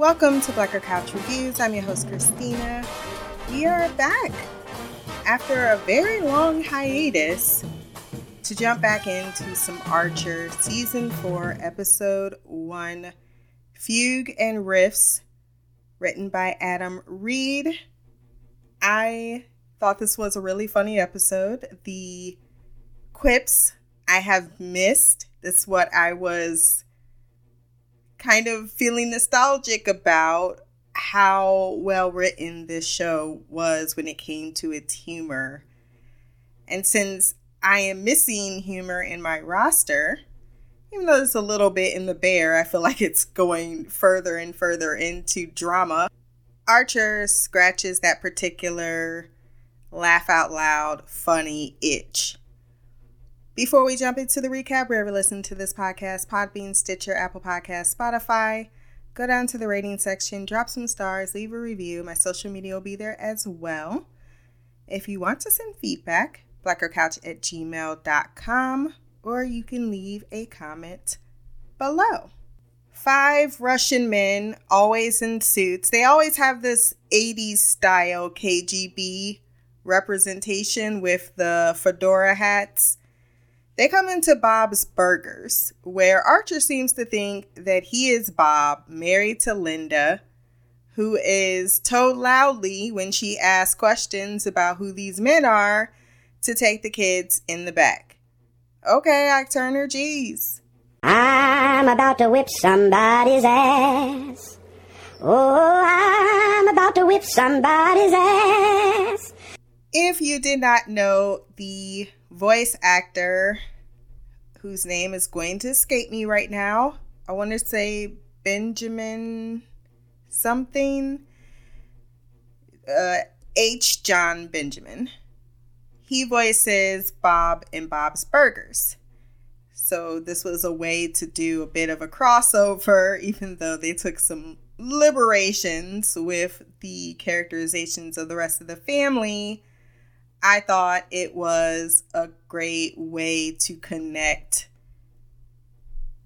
Welcome to Black Girl Couch Reviews. I'm your host, Christina. We are back after a very long hiatus to jump back into some Archer Season 4, Episode 1 Fugue and Riffs, written by Adam Reed. I thought this was a really funny episode. The quips I have missed. That's what I was kind of feeling nostalgic about how well written this show was when it came to its humor. And since I am missing humor in my roster, even though it's a little bit in the bear, I feel like it's going further and further into drama. Archer scratches that particular laugh out loud, funny itch. Before we jump into the recap, wherever you listen to this podcast, Podbean, Stitcher, Apple Podcast, Spotify, go down to the rating section, drop some stars, leave a review. My social media will be there as well. If you want to send feedback, blackgirlcouch at gmail.com, or you can leave a comment below. Five Russian men, always in suits. They always have this 80s style KGB representation with the fedora hats they come into Bob's Burgers, where Archer seems to think that he is Bob, married to Linda, who is told loudly when she asks questions about who these men are to take the kids in the back. Okay, Ike Turner, geez. I'm about to whip somebody's ass. Oh, I'm about to whip somebody's ass. If you did not know, the voice actor whose name is going to escape me right now. I want to say Benjamin something. Uh, H. John Benjamin. He voices Bob in Bob's Burgers. So this was a way to do a bit of a crossover, even though they took some liberations with the characterizations of the rest of the family I thought it was a great way to connect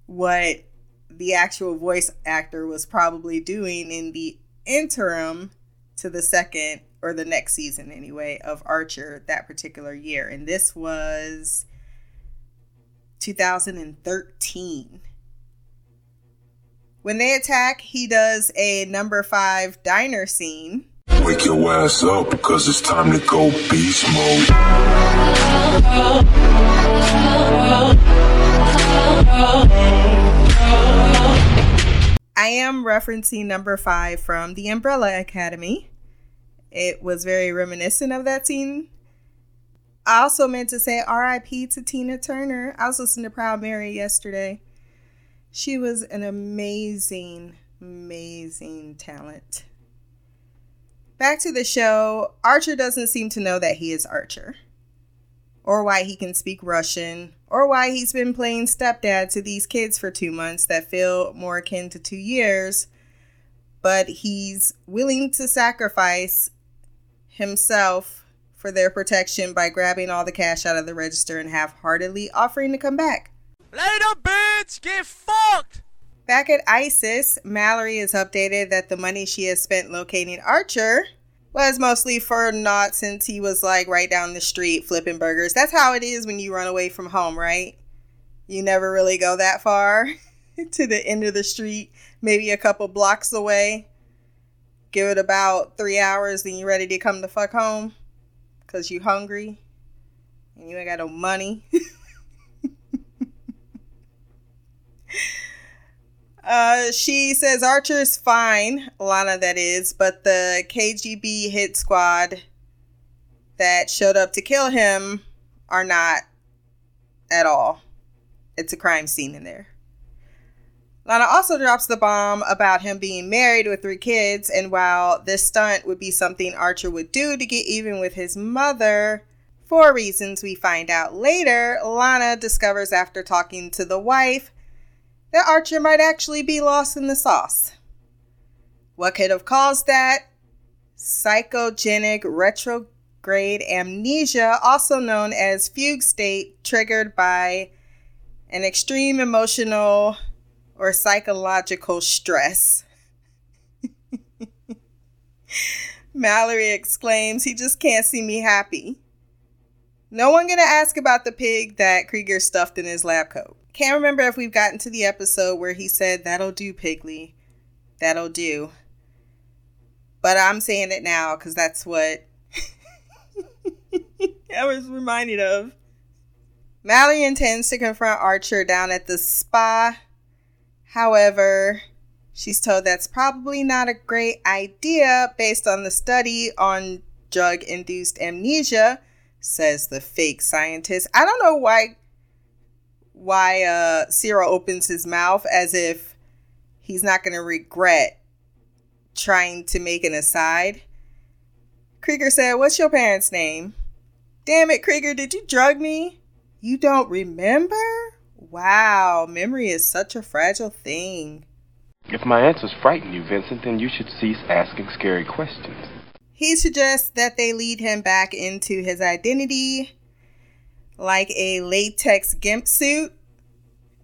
what the actual voice actor was probably doing in the interim to the second or the next season anyway of Archer that particular year. And this was 2013. When they attack, he does a number five diner scene Wake your ass up because it's time to go beast mode. I am referencing number five from The Umbrella Academy. It was very reminiscent of that scene. I also meant to say RIP to Tina Turner. I was listening to Proud Mary yesterday. She was an amazing, amazing talent. Back to the show, Archer doesn't seem to know that he is Archer, or why he can speak Russian, or why he's been playing stepdad to these kids for two months that feel more akin to two years, but he's willing to sacrifice himself for their protection by grabbing all the cash out of the register and half heartedly offering to come back. Later, bitch! Get fucked! Back at ISIS, Mallory is updated that the money she has spent locating Archer was mostly for naught since he was like right down the street flipping burgers. That's how it is when you run away from home, right? You never really go that far to the end of the street, maybe a couple blocks away. Give it about three hours, then you're ready to come the fuck home because you hungry and you ain't got no money. Uh, she says Archer is fine, Lana that is, but the KGB hit squad that showed up to kill him are not at all. It's a crime scene in there. Lana also drops the bomb about him being married with three kids, and while this stunt would be something Archer would do to get even with his mother, for reasons we find out later, Lana discovers after talking to the wife that Archer might actually be lost in the sauce. What could have caused that? Psychogenic retrograde amnesia, also known as fugue state, triggered by an extreme emotional or psychological stress. Mallory exclaims, he just can't see me happy. No one gonna ask about the pig that Krieger stuffed in his lab coat. Can't remember if we've gotten to the episode where he said, That'll do, Piggly. That'll do. But I'm saying it now because that's what I was reminded of. Mallory intends to confront Archer down at the spa. However, she's told that's probably not a great idea based on the study on drug induced amnesia, says the fake scientist. I don't know why why uh Cyril opens his mouth as if he's not going to regret trying to make an aside. Krieger said, What's your parents' name? Damn it, Krieger, did you drug me? You don't remember? Wow, memory is such a fragile thing. If my answers frighten you, Vincent, then you should cease asking scary questions. He suggests that they lead him back into his identity like a latex gimp suit.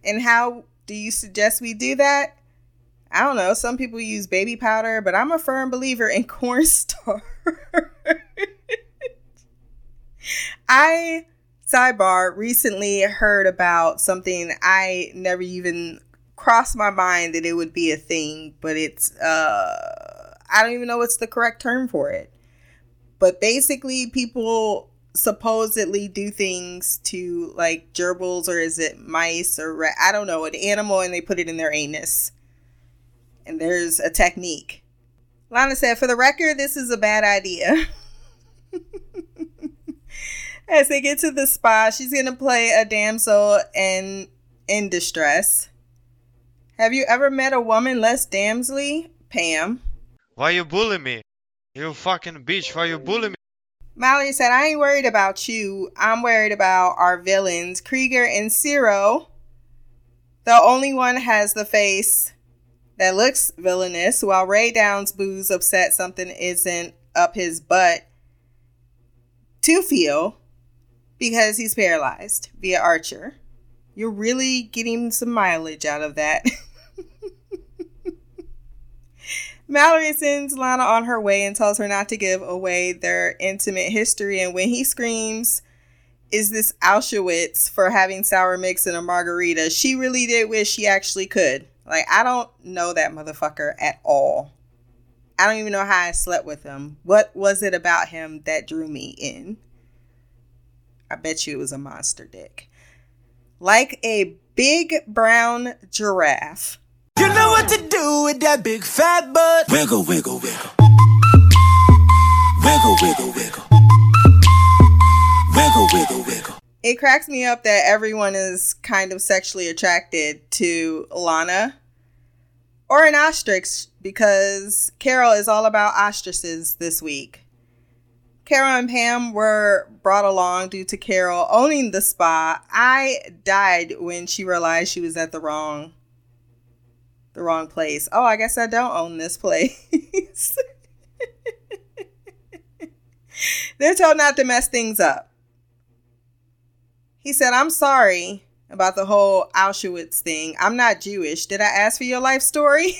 And how do you suggest we do that? I don't know. Some people use baby powder, but I'm a firm believer in cornstarch. I sidebar recently heard about something I never even crossed my mind that it would be a thing, but it's uh I don't even know what's the correct term for it. But basically people supposedly do things to like gerbils or is it mice or I don't know, an animal and they put it in their anus. And there's a technique. Lana said, for the record, this is a bad idea. As they get to the spa, she's gonna play a damsel in in distress. Have you ever met a woman less damselly? Pam. Why you bully me? You fucking bitch, why you bully me? Mallory said, I ain't worried about you. I'm worried about our villains, Krieger and Cyril. The only one has the face that looks villainous, while Ray Downs booze upset something isn't up his butt to feel because he's paralyzed via Archer. You're really getting some mileage out of that. Mallory sends Lana on her way and tells her not to give away their intimate history. And when he screams, Is this Auschwitz for having sour mix in a margarita? She really did wish she actually could. Like, I don't know that motherfucker at all. I don't even know how I slept with him. What was it about him that drew me in? I bet you it was a monster dick. Like a big brown giraffe. You know what to do with that big fat butt. Wiggle, wiggle, wiggle. Wiggle, wiggle, wiggle. Wiggle, wiggle, wiggle. It cracks me up that everyone is kind of sexually attracted to Lana or an ostrich because Carol is all about ostriches this week. Carol and Pam were brought along due to Carol owning the spa. I died when she realized she was at the wrong the wrong place. Oh, I guess I don't own this place. They're told not to mess things up. He said, I'm sorry about the whole Auschwitz thing. I'm not Jewish. Did I ask for your life story?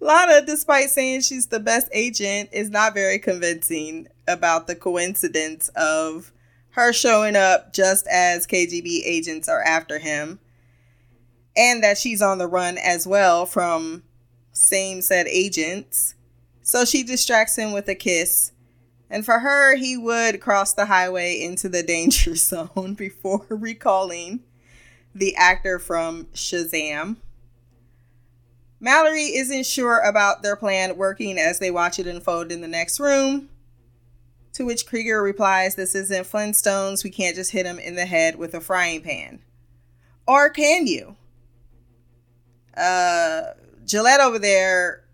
Lana, despite saying she's the best agent, is not very convincing about the coincidence of her showing up just as KGB agents are after him, and that she's on the run as well from same said agents. So she distracts him with a kiss. And for her, he would cross the highway into the danger zone before recalling the actor from Shazam. Mallory isn't sure about their plan working as they watch it unfold in the next room. To which Krieger replies, This isn't Flintstones. We can't just hit him in the head with a frying pan. Or can you? Uh, Gillette over there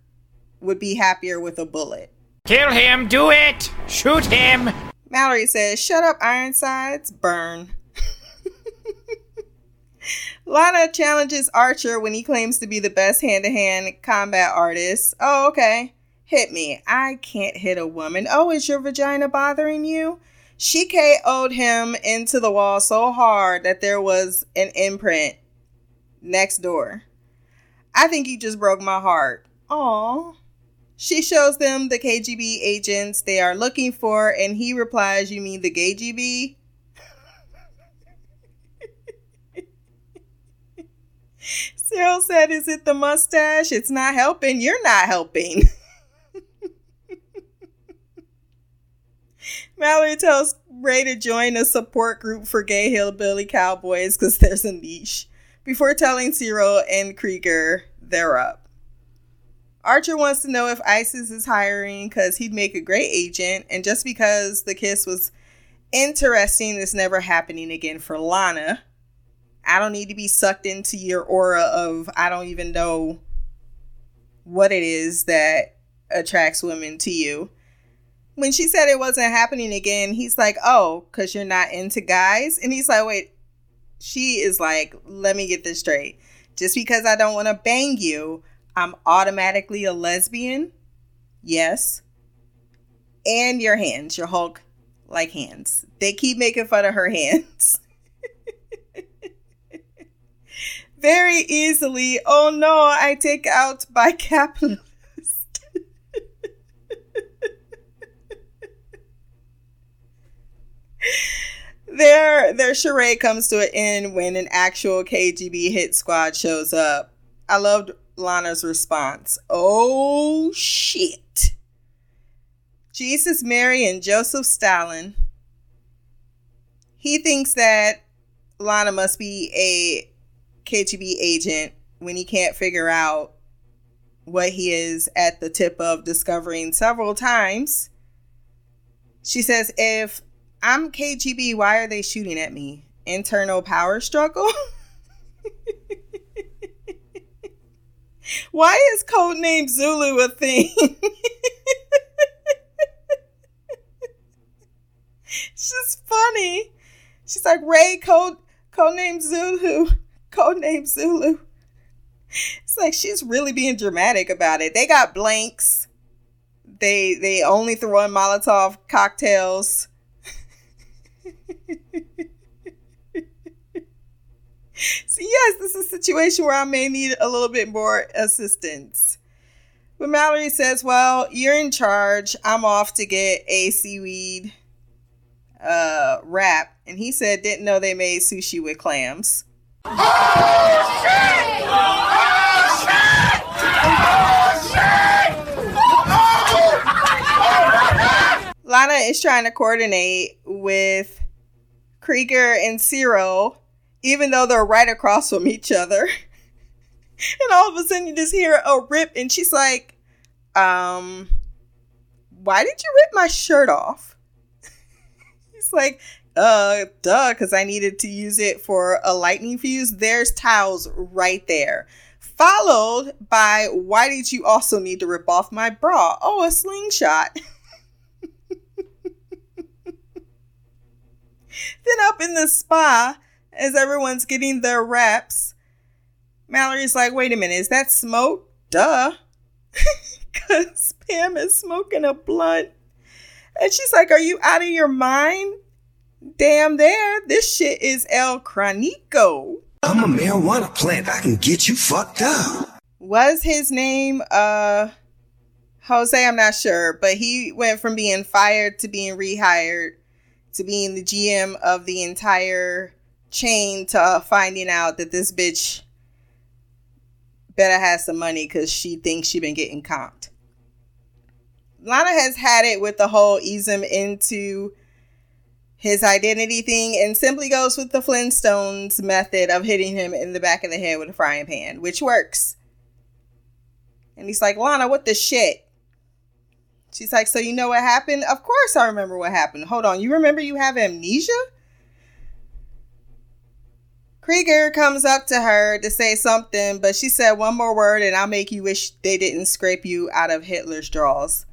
would be happier with a bullet. Kill him, do it! Shoot him! Mallory says, Shut up, Ironsides, burn. Lana challenges Archer when he claims to be the best hand to hand combat artist. Oh, okay. Hit me. I can't hit a woman. Oh, is your vagina bothering you? She KO'd him into the wall so hard that there was an imprint next door. I think you just broke my heart. Aw. She shows them the KGB agents they are looking for, and he replies, You mean the KGB? Cyril said, Is it the mustache? It's not helping. You're not helping. Mallory tells Ray to join a support group for gay hillbilly cowboys because there's a niche before telling Cyril and Krieger they're up. Archer wants to know if ISIS is hiring because he'd make a great agent, and just because the kiss was interesting, it's never happening again for Lana. I don't need to be sucked into your aura of I don't even know what it is that attracts women to you. When she said it wasn't happening again, he's like, Oh, because you're not into guys? And he's like, Wait, she is like, Let me get this straight. Just because I don't want to bang you, I'm automatically a lesbian? Yes. And your hands, your Hulk like hands. They keep making fun of her hands. very easily. Oh no, I take out by capitalist. their their charade comes to an end when an actual KGB hit squad shows up. I loved Lana's response. Oh shit. Jesus, Mary, and Joseph Stalin. He thinks that Lana must be a KGB agent when he can't figure out what he is at the tip of discovering several times. She says, If I'm KGB, why are they shooting at me? Internal power struggle? why is codename Zulu a thing? it's just funny. She's like, Ray, code codename Zulu codename Zulu. It's like she's really being dramatic about it. They got blanks. They they only throw in Molotov cocktails. so yes, this is a situation where I may need a little bit more assistance. But Mallory says, "Well, you're in charge. I'm off to get a seaweed uh, wrap." And he said, "Didn't know they made sushi with clams." Oh, shit! Oh, shit! Oh, shit! Oh! Oh, Lana is trying to coordinate with Krieger and Cyril, even though they're right across from each other. and all of a sudden you just hear a rip, and she's like, um, why did you rip my shirt off? He's like, uh, duh, because I needed to use it for a lightning fuse. There's towels right there. Followed by, why did you also need to rip off my bra? Oh, a slingshot. then up in the spa, as everyone's getting their wraps, Mallory's like, wait a minute, is that smoke? Duh. Because Pam is smoking a blunt. And she's like, Are you out of your mind? damn there. This shit is El Cranico. I'm a marijuana plant. I can get you fucked up. Was his name uh Jose? I'm not sure, but he went from being fired to being rehired to being the GM of the entire chain to uh, finding out that this bitch better has some money because she thinks she been getting comped. Lana has had it with the whole ease him into his identity thing and simply goes with the Flintstones method of hitting him in the back of the head with a frying pan, which works. And he's like, Lana, what the shit? She's like, So you know what happened? Of course I remember what happened. Hold on, you remember you have amnesia? Krieger comes up to her to say something, but she said one more word and I'll make you wish they didn't scrape you out of Hitler's drawers.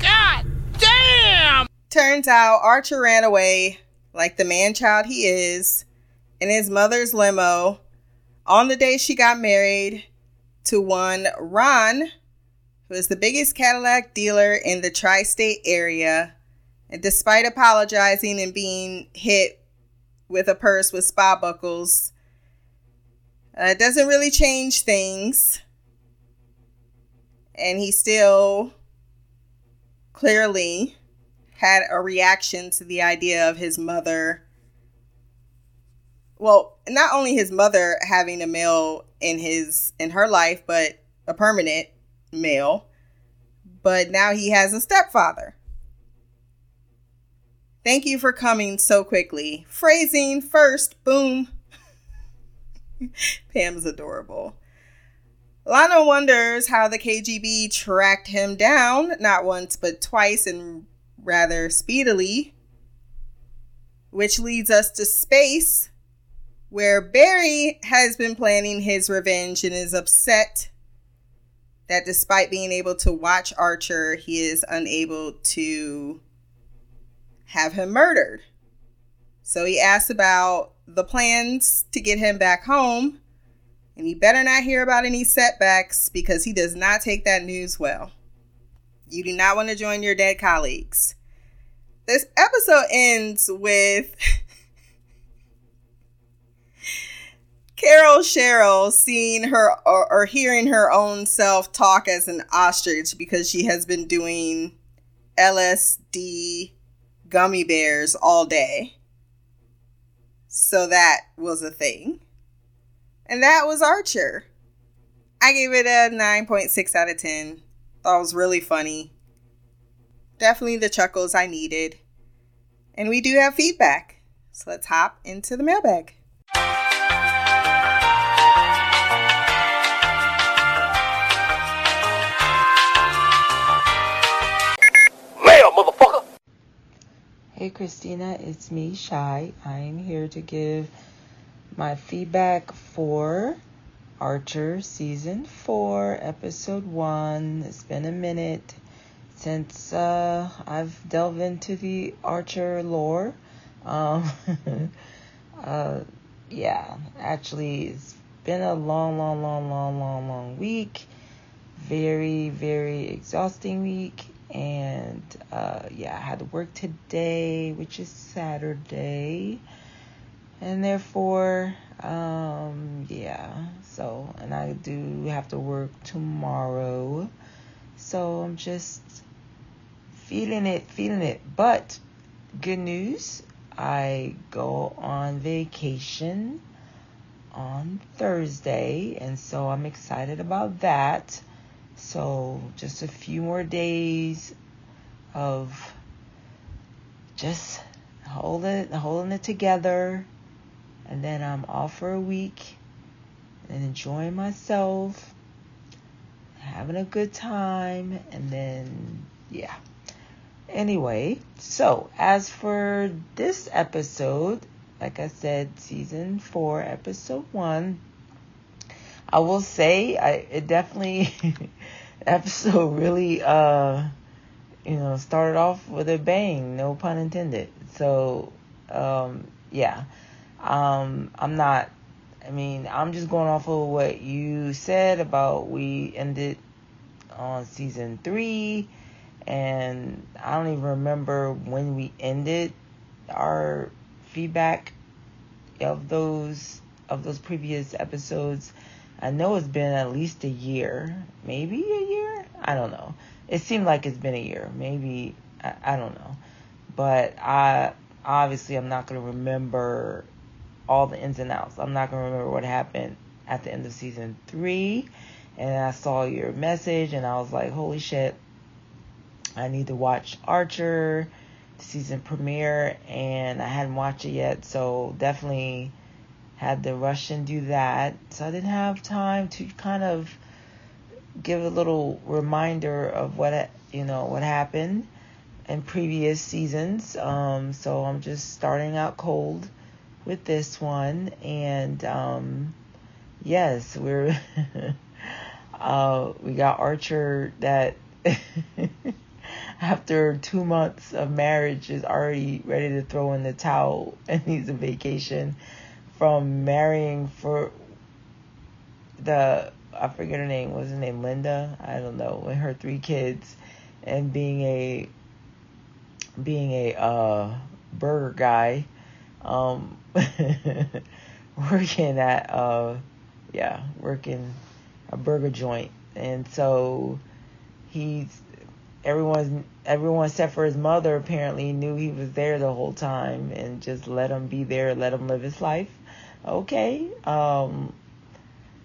God damn! Turns out Archer ran away like the man child he is in his mother's limo on the day she got married to one Ron, who is the biggest Cadillac dealer in the tri state area. And despite apologizing and being hit with a purse with spa buckles, uh, it doesn't really change things. And he still clearly had a reaction to the idea of his mother. Well, not only his mother having a male in his in her life, but a permanent male, but now he has a stepfather. Thank you for coming so quickly. Phrasing first, boom. Pam's adorable. Lana wonders how the KGB tracked him down, not once but twice and rather speedily. Which leads us to space, where Barry has been planning his revenge and is upset that despite being able to watch Archer, he is unable to have him murdered. So he asks about the plans to get him back home, and he better not hear about any setbacks because he does not take that news well. You do not want to join your dead colleagues. This episode ends with Carol Cheryl seeing her or, or, hearing her own self talk as an ostrich because she has been doing LSD gummy bears all day. So that was a thing. And that was Archer. I gave it a 9.6 out of 10. Thought it was really funny. Definitely the chuckles I needed. And we do have feedback. So let's hop into the mailbag. Hey Christina, it's me, Shy. I am here to give my feedback for Archer Season 4, Episode 1. It's been a minute since uh, I've delved into the Archer lore. Um, uh, yeah, actually, it's been a long, long, long, long, long, long week. Very, very exhausting week and uh, yeah, I had to work today, which is Saturday, and therefore, um, yeah. So, and I do have to work tomorrow, so I'm just feeling it, feeling it. But good news, I go on vacation on Thursday, and so I'm excited about that. So just a few more days of just holding holding it together and then I'm off for a week and enjoying myself, having a good time, and then yeah. Anyway, so as for this episode, like I said, season four, episode one, I will say I it definitely episode really, uh, you know, started off with a bang, no pun intended. So, um, yeah, um, I'm not, I mean, I'm just going off of what you said about we ended on season three, and I don't even remember when we ended our feedback of those of those previous episodes I know it's been at least a year, maybe a year. I don't know. It seemed like it's been a year, maybe I, I don't know. But I obviously I'm not gonna remember all the ins and outs. I'm not gonna remember what happened at the end of season three. And I saw your message, and I was like, holy shit, I need to watch Archer season premiere, and I hadn't watched it yet, so definitely had the Russian do that. So I didn't have time to kind of give a little reminder of what you know what happened in previous seasons. Um, so I'm just starting out cold with this one, and um, yes, we're uh, we got Archer that. after two months of marriage is already ready to throw in the towel and needs a vacation from marrying for the I forget her name. Was her name Linda? I don't know. With her three kids, and being a being a uh, burger guy, um, working at uh, yeah, working a burger joint, and so he's everyone everyone except for his mother apparently knew he was there the whole time and just let him be there, let him live his life. Okay. Um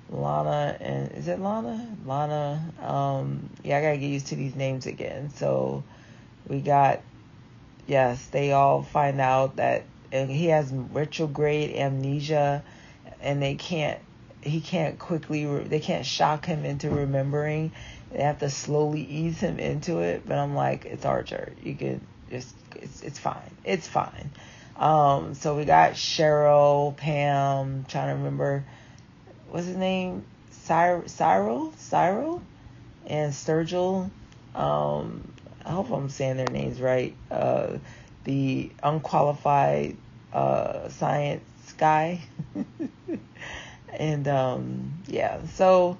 Lana and is it Lana? Lana. Um yeah, I gotta get used to these names again. So we got yes, they all find out that he has retrograde amnesia and they can't he can't quickly they can't shock him into remembering they have to slowly ease him into it but i'm like it's archer you can just it's, it's fine it's fine um so we got cheryl pam trying to remember what's his name? Cyril? Cyril? And sturgill? Um i hope i'm saying their names right. Uh the unqualified uh science guy. And um, yeah, so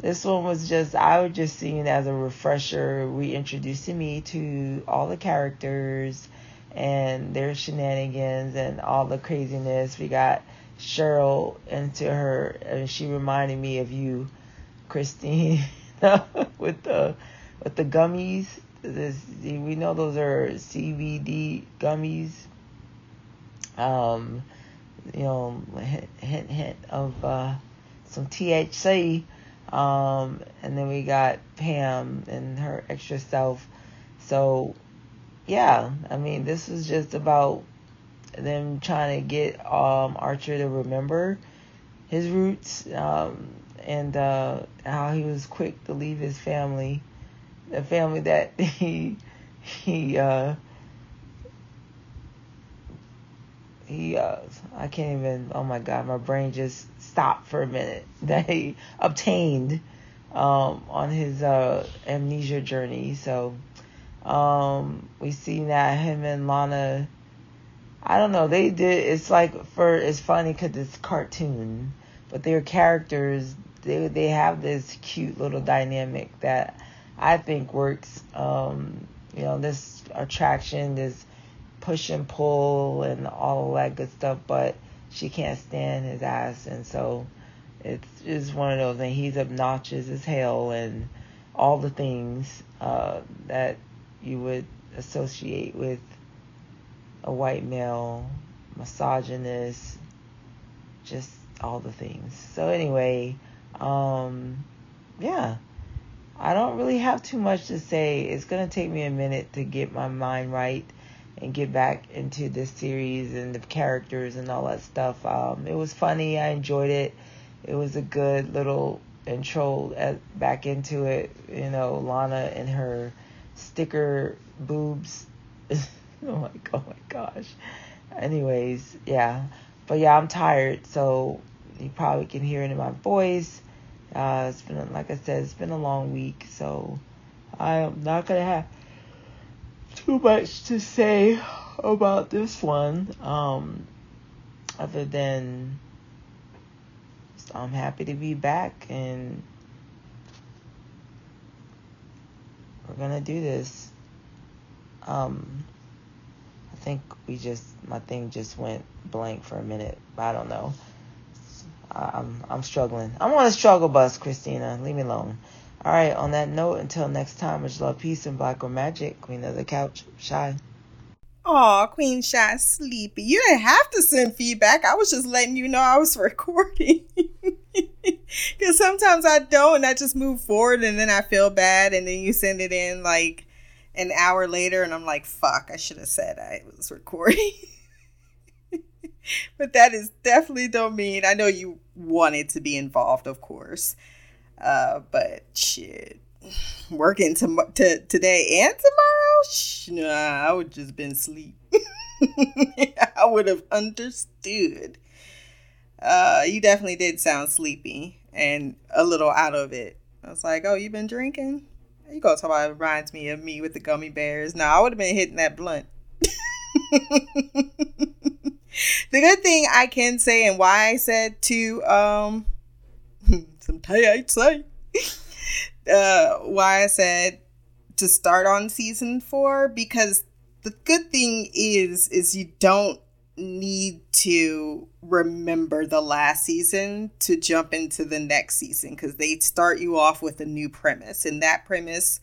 this one was just I was just seeing as a refresher, reintroducing me to all the characters and their shenanigans and all the craziness. We got Cheryl into her, and she reminded me of you, Christine, with the with the gummies. This, we know those are CBD gummies. Um, you know, hint, hint, hint of uh, some THC. Um, and then we got Pam and her extra self. So, yeah, I mean, this is just about them trying to get um, Archer to remember his roots um, and uh, how he was quick to leave his family, the family that he he uh, he uh I can't even oh my god my brain just stopped for a minute that he obtained um on his uh amnesia journey so um we see that him and Lana I don't know they did it's like for it's funny cuz it's cartoon but their characters they they have this cute little dynamic that I think works um you know this attraction this push and pull and all that good stuff, but she can't stand his ass, and so it's just one of those. And he's obnoxious as hell, and all the things uh, that you would associate with a white male, misogynist, just all the things. So anyway, um, yeah. I don't really have too much to say. It's going to take me a minute to get my mind right and get back into this series and the characters and all that stuff. Um, it was funny. I enjoyed it. It was a good little intro at, back into it. You know, Lana and her sticker boobs. oh my, oh my gosh. Anyways, yeah. But yeah, I'm tired, so you probably can hear it in my voice. Uh, it's been, like I said, it's been a long week, so I am not gonna have too much to say about this one, um, other than I'm happy to be back and we're gonna do this. Um, I think we just my thing just went blank for a minute. I don't know. I'm I'm struggling. I'm on a struggle bus, Christina. Leave me alone. All right, on that note, until next time, much love, peace, and black or magic. Queen of the couch, shy. Aw, Queen Shy Sleepy. You didn't have to send feedback. I was just letting you know I was recording. Because sometimes I don't, and I just move forward, and then I feel bad, and then you send it in like an hour later, and I'm like, fuck, I should have said I was recording. but that is definitely don't mean. I know you wanted to be involved, of course. Uh, but shit, working to, to today and tomorrow, Shh, nah, I would just been asleep. I would have understood. Uh, you definitely did sound sleepy and a little out of it. I was like, "Oh, you've been drinking?" You go talk about it reminds me of me with the gummy bears. Now I would have been hitting that blunt. the good thing I can say and why I said to um some THC. uh, why I said to start on season four because the good thing is is you don't need to remember the last season to jump into the next season because they start you off with a new premise and that premise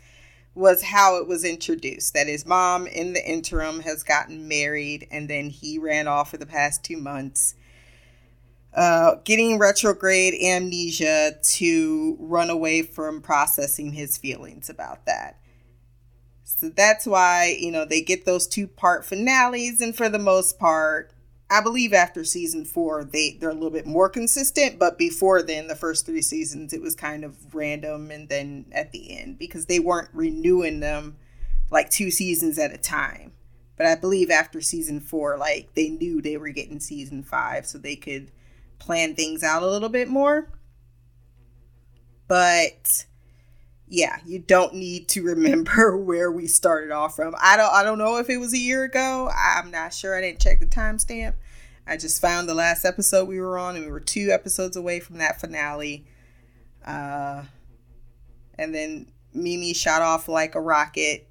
was how it was introduced. That his mom in the interim has gotten married and then he ran off for the past two months uh, getting retrograde amnesia to run away from processing his feelings about that so that's why you know they get those two part finales and for the most part I believe after season four, they they're a little bit more consistent. But before then, the first three seasons, it was kind of random, and then at the end because they weren't renewing them like two seasons at a time. But I believe after season four, like they knew they were getting season five, so they could plan things out a little bit more. But yeah, you don't need to remember where we started off from. I don't I don't know if it was a year ago. I'm not sure. I didn't check the timestamp. I just found the last episode we were on and we were two episodes away from that finale. Uh and then Mimi shot off like a rocket.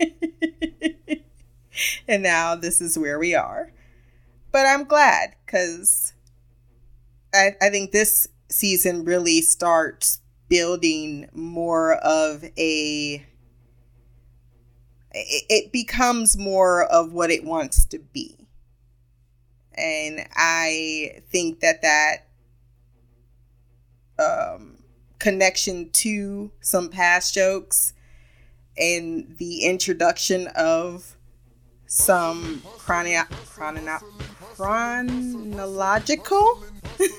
and now this is where we are. But I'm glad because I, I think this season really starts building more of a it becomes more of what it wants to be. And i think that that um, connection to some past jokes and the introduction of some chrono- chrono- chronological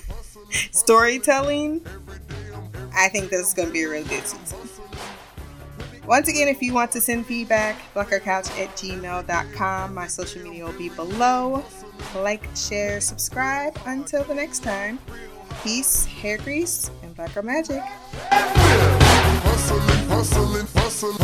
storytelling I think this is going to be a really good season. Once again, if you want to send feedback, blackgirlcouch at gmail.com. My social media will be below. Like, share, subscribe. Until the next time, peace, hair grease, and black girl magic. Hustling, hustling, hustling.